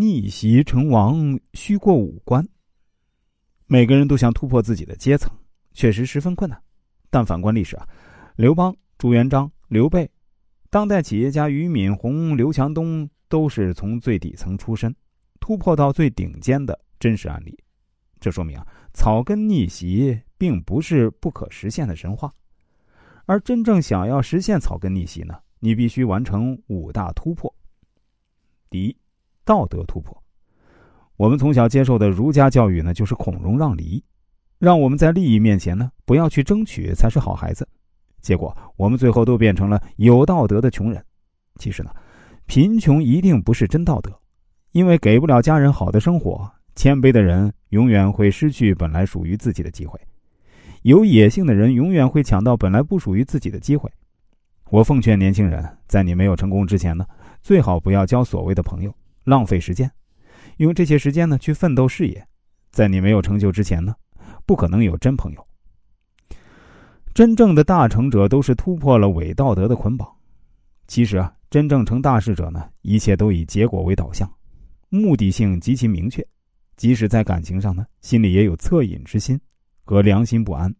逆袭成王需过五关。每个人都想突破自己的阶层，确实十分困难。但反观历史啊，刘邦、朱元璋、刘备，当代企业家俞敏洪、刘强东都是从最底层出身，突破到最顶尖的真实案例。这说明啊，草根逆袭并不是不可实现的神话。而真正想要实现草根逆袭呢，你必须完成五大突破。第一，道德突破。我们从小接受的儒家教育呢，就是孔融让梨，让我们在利益面前呢，不要去争取才是好孩子。结果我们最后都变成了有道德的穷人。其实呢，贫穷一定不是真道德，因为给不了家人好的生活，谦卑的人永远会失去本来属于自己的机会；有野性的人永远会抢到本来不属于自己的机会。我奉劝年轻人，在你没有成功之前呢。最好不要交所谓的朋友，浪费时间，用这些时间呢去奋斗事业。在你没有成就之前呢，不可能有真朋友。真正的大成者都是突破了伪道德的捆绑。其实啊，真正成大事者呢，一切都以结果为导向，目的性极其明确。即使在感情上呢，心里也有恻隐之心和良心不安，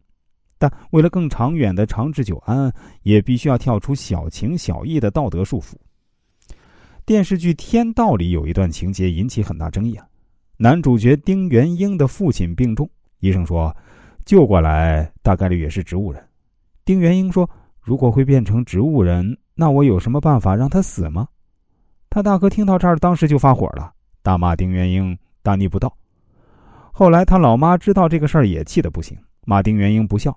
但为了更长远的长治久安，也必须要跳出小情小义的道德束缚。电视剧《天道》里有一段情节引起很大争议啊，男主角丁元英的父亲病重，医生说救过来大概率也是植物人。丁元英说：“如果会变成植物人，那我有什么办法让他死吗？”他大哥听到这儿，当时就发火了，大骂丁元英大逆不道。后来他老妈知道这个事儿，也气得不行，骂丁元英不孝。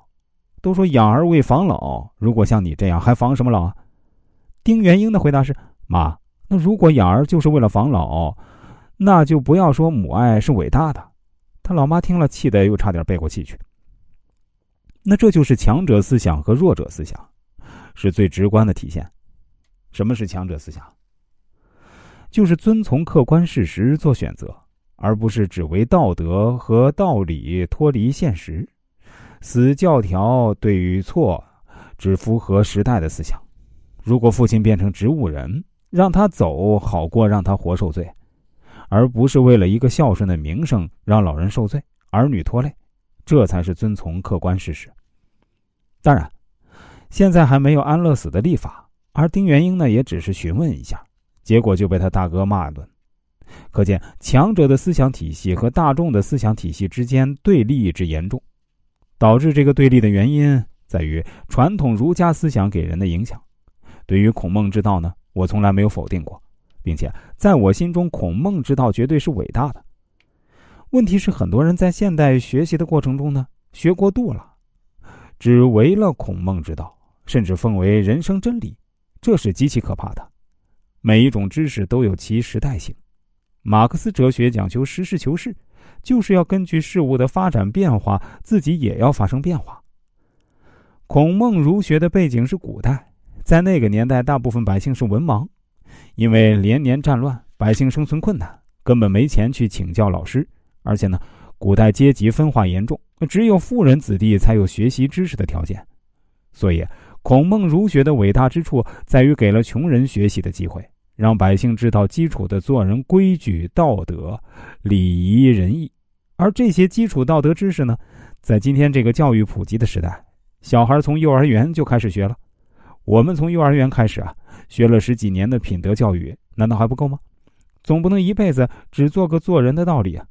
都说养儿为防老，如果像你这样，还防什么老啊？丁元英的回答是：“妈。”那如果养儿就是为了防老，那就不要说母爱是伟大的。他老妈听了，气得又差点背过气去。那这就是强者思想和弱者思想，是最直观的体现。什么是强者思想？就是遵从客观事实做选择，而不是只为道德和道理脱离现实，死教条对与错，只符合时代的思想。如果父亲变成植物人，让他走好过让他活受罪，而不是为了一个孝顺的名声让老人受罪，儿女拖累，这才是遵从客观事实。当然，现在还没有安乐死的立法，而丁元英呢也只是询问一下，结果就被他大哥骂一顿。可见强者的思想体系和大众的思想体系之间对立之严重，导致这个对立的原因在于传统儒家思想给人的影响。对于孔孟之道呢？我从来没有否定过，并且在我心中，孔孟之道绝对是伟大的。问题是，很多人在现代学习的过程中呢，学过度了，只为了孔孟之道，甚至奉为人生真理，这是极其可怕的。每一种知识都有其时代性，马克思哲学讲求实事求是，就是要根据事物的发展变化，自己也要发生变化。孔孟儒学的背景是古代。在那个年代，大部分百姓是文盲，因为连年战乱，百姓生存困难，根本没钱去请教老师。而且呢，古代阶级分化严重，只有富人子弟才有学习知识的条件。所以，孔孟儒学的伟大之处在于给了穷人学习的机会，让百姓知道基础的做人规矩、道德、礼仪、仁义。而这些基础道德知识呢，在今天这个教育普及的时代，小孩从幼儿园就开始学了。我们从幼儿园开始啊，学了十几年的品德教育，难道还不够吗？总不能一辈子只做个做人的道理啊。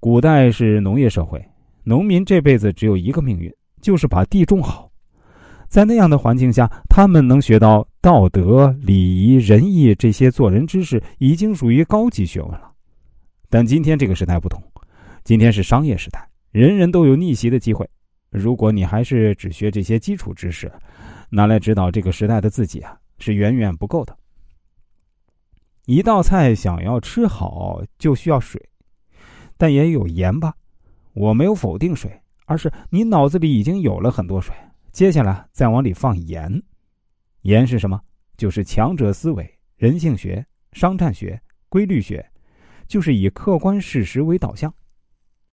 古代是农业社会，农民这辈子只有一个命运，就是把地种好。在那样的环境下，他们能学到道德、礼仪、仁义这些做人知识，已经属于高级学问了。但今天这个时代不同，今天是商业时代，人人都有逆袭的机会。如果你还是只学这些基础知识，拿来指导这个时代的自己啊，是远远不够的。一道菜想要吃好，就需要水，但也有盐吧？我没有否定水，而是你脑子里已经有了很多水，接下来再往里放盐。盐是什么？就是强者思维、人性学、商战学、规律学，就是以客观事实为导向。